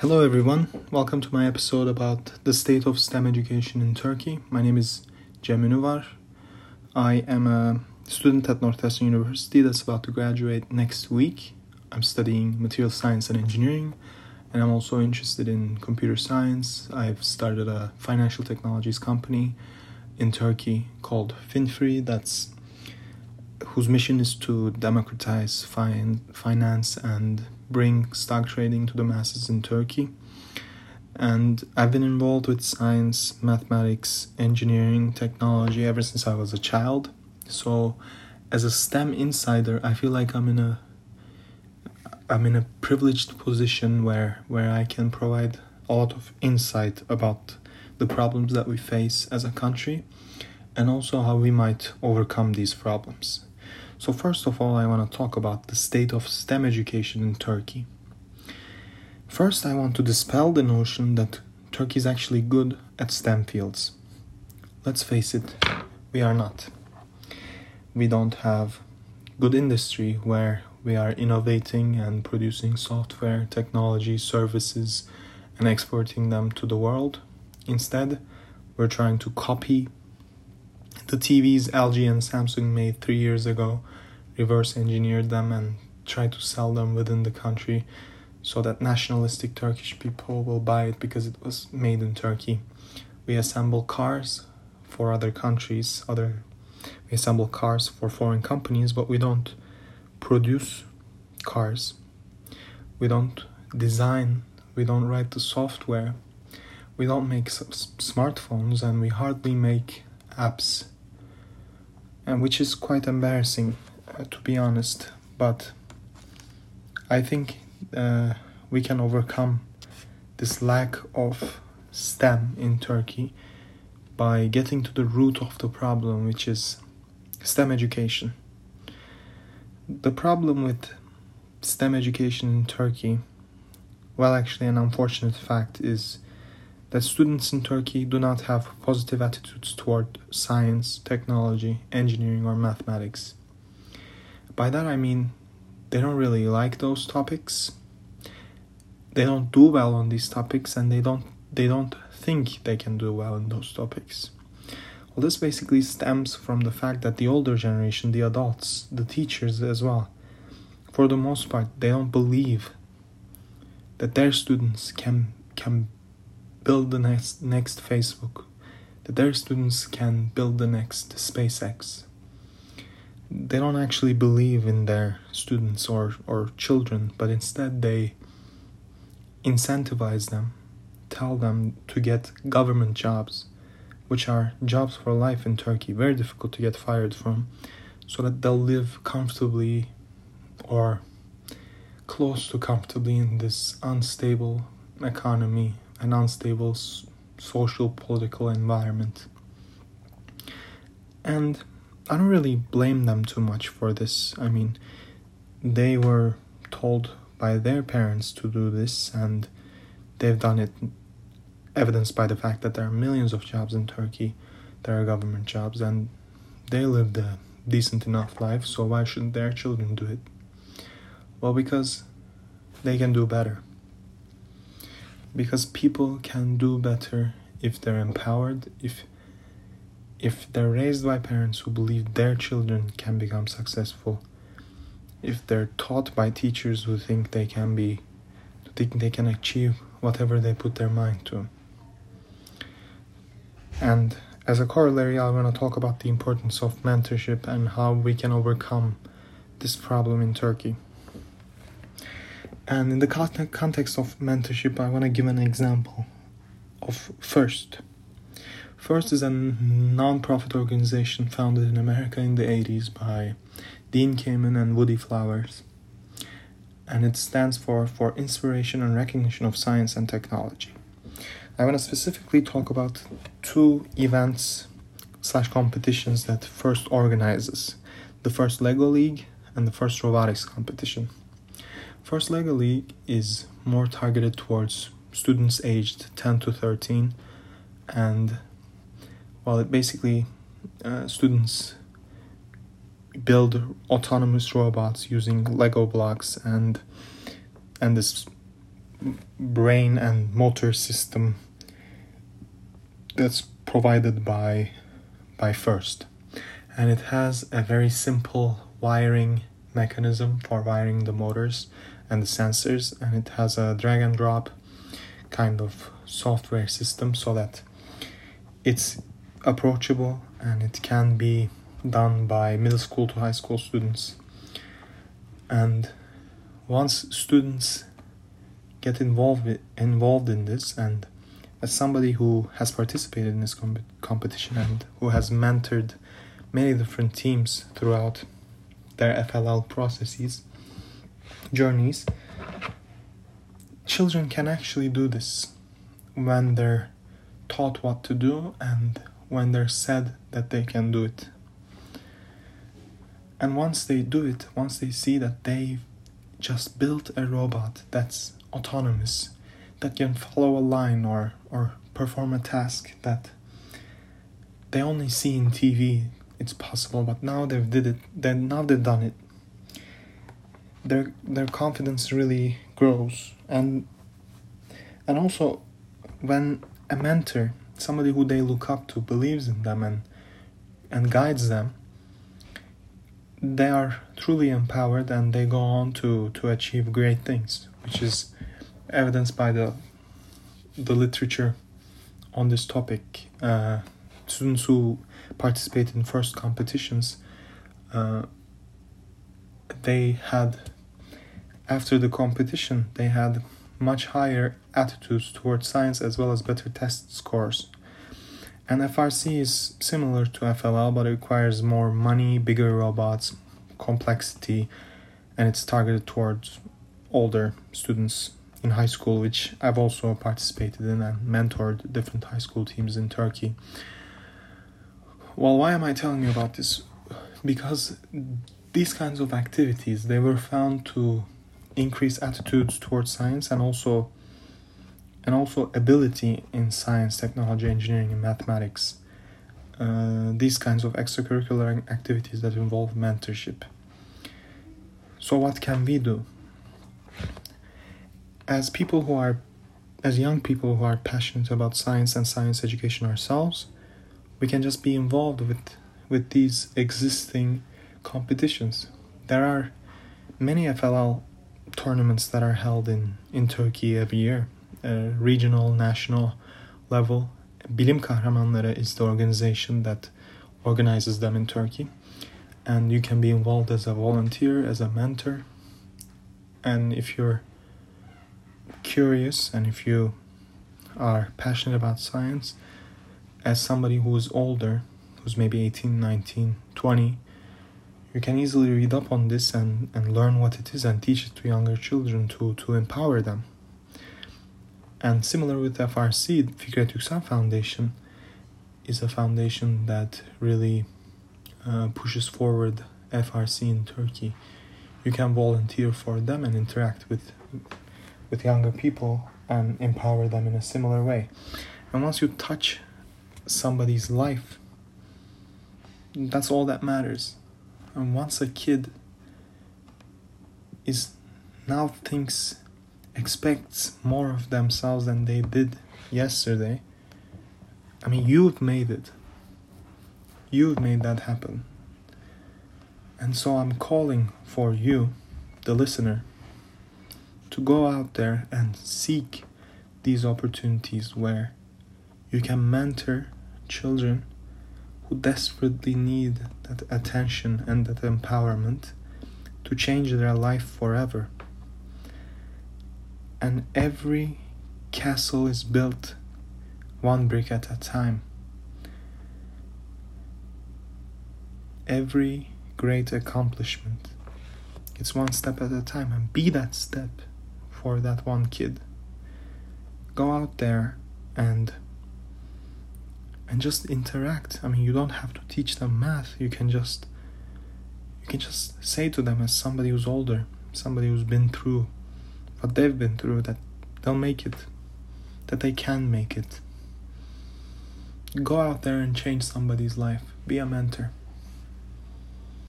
Hello, everyone. Welcome to my episode about the state of STEM education in Turkey. My name is Cem Ünüvar. I am a student at Northwestern University that's about to graduate next week. I'm studying material science and engineering, and I'm also interested in computer science. I've started a financial technologies company in Turkey called Finfree that's whose mission is to democratize fin- finance and bring stock trading to the masses in Turkey. And I've been involved with science, mathematics, engineering, technology ever since I was a child. So, as a STEM insider, I feel like I'm in a I'm in a privileged position where where I can provide a lot of insight about the problems that we face as a country and also how we might overcome these problems. So, first of all, I want to talk about the state of STEM education in Turkey. First, I want to dispel the notion that Turkey is actually good at STEM fields. Let's face it, we are not. We don't have good industry where we are innovating and producing software, technology, services, and exporting them to the world. Instead, we're trying to copy the TVs LG and Samsung made three years ago, reverse engineered them, and try to sell them within the country so that nationalistic Turkish people will buy it because it was made in Turkey. We assemble cars for other countries, other we assemble cars for foreign companies, but we don't produce cars. We don't design, we don't write the software. We don't make smartphones and we hardly make apps and which is quite embarrassing, uh, to be honest. But I think uh, we can overcome this lack of STEM in Turkey by getting to the root of the problem, which is STEM education. The problem with STEM education in Turkey, well, actually, an unfortunate fact is that students in Turkey do not have positive attitudes toward science, technology, engineering, or mathematics. By that I mean they don't really like those topics. They don't do well on these topics and they don't they don't think they can do well in those topics. Well, this basically stems from the fact that the older generation, the adults, the teachers as well, for the most part, they don't believe that their students can can build the next next Facebook, that their students can build the next SpaceX. They don't actually believe in their students or, or children, but instead they incentivize them, tell them to get government jobs, which are jobs for life in Turkey, very difficult to get fired from, so that they'll live comfortably or close to comfortably in this unstable economy an unstable social political environment. And I don't really blame them too much for this. I mean, they were told by their parents to do this, and they've done it, evidenced by the fact that there are millions of jobs in Turkey, there are government jobs, and they lived a decent enough life, so why shouldn't their children do it? Well, because they can do better because people can do better if they're empowered if if they're raised by parents who believe their children can become successful if they're taught by teachers who think they can be think they can achieve whatever they put their mind to. And as a corollary i want to talk about the importance of mentorship and how we can overcome this problem in turkey and in the context of mentorship, I want to give an example of FIRST. FIRST is a non-profit organization founded in America in the 80s by Dean Kamen and Woody Flowers. And it stands for for inspiration and recognition of science and technology. I want to specifically talk about two events slash competitions that FIRST organizes. The first Lego League and the first robotics competition. First Lego League is more targeted towards students aged 10 to 13, and well, it basically uh, students build autonomous robots using Lego blocks and and this brain and motor system that's provided by by FIRST. And it has a very simple wiring mechanism for wiring the motors and the sensors and it has a drag and drop kind of software system so that it's approachable and it can be done by middle school to high school students. And once students get involved involved in this and as somebody who has participated in this com- competition and who has mentored many different teams throughout their FLL processes journeys children can actually do this when they're taught what to do and when they're said that they can do it. And once they do it once they see that they've just built a robot that's autonomous that can follow a line or or perform a task that they only see in TV it's possible. But now they've did it then now they've done it their their confidence really grows and and also when a mentor somebody who they look up to believes in them and and guides them they are truly empowered and they go on to to achieve great things which is evidenced by the the literature on this topic. Uh, students who participate in FIRST competitions, uh, they had after the competition they had much higher attitudes towards science as well as better test scores. And FRC is similar to FLL but it requires more money, bigger robots, complexity, and it's targeted towards older students in high school, which I've also participated in and mentored different high school teams in Turkey. Well, why am I telling you about this? Because these kinds of activities they were found to increase attitudes towards science and also and also ability in science, technology, engineering, and mathematics. Uh, these kinds of extracurricular activities that involve mentorship. So, what can we do? as people who are as young people who are passionate about science and science education ourselves we can just be involved with with these existing competitions there are many FLL tournaments that are held in in Turkey every year. Uh, regional national level. Bilim Kahramanları is the organization that organizes them in Turkey. And you can be involved as a volunteer as a mentor. And if you're curious and if you are passionate about science, as somebody who is older, who's maybe 18, 19, 20, you can easily read up on this and, and learn what it is and teach it to younger children to, to empower them. And similar with FRC, Fikret Yüksel Foundation is a foundation that really uh, pushes forward FRC in Turkey. You can volunteer for them and interact with with younger people and empower them in a similar way. And once you touch somebody's life, that's all that matters. And once a kid is now thinks expects more of themselves than they did yesterday, I mean you've made it. You've made that happen. And so I'm calling for you, the listener, to go out there and seek these opportunities where you can mentor children who desperately need that attention and that empowerment to change their life forever. And every castle is built one brick at a time. Every great accomplishment, it's one step at a time, and be that step for that one kid. Go out there and and just interact. I mean, you don't have to teach them math. You can just you can just say to them as somebody who's older, somebody who's been through what they've been through that they'll make it. That they can make it. Go out there and change somebody's life. Be a mentor.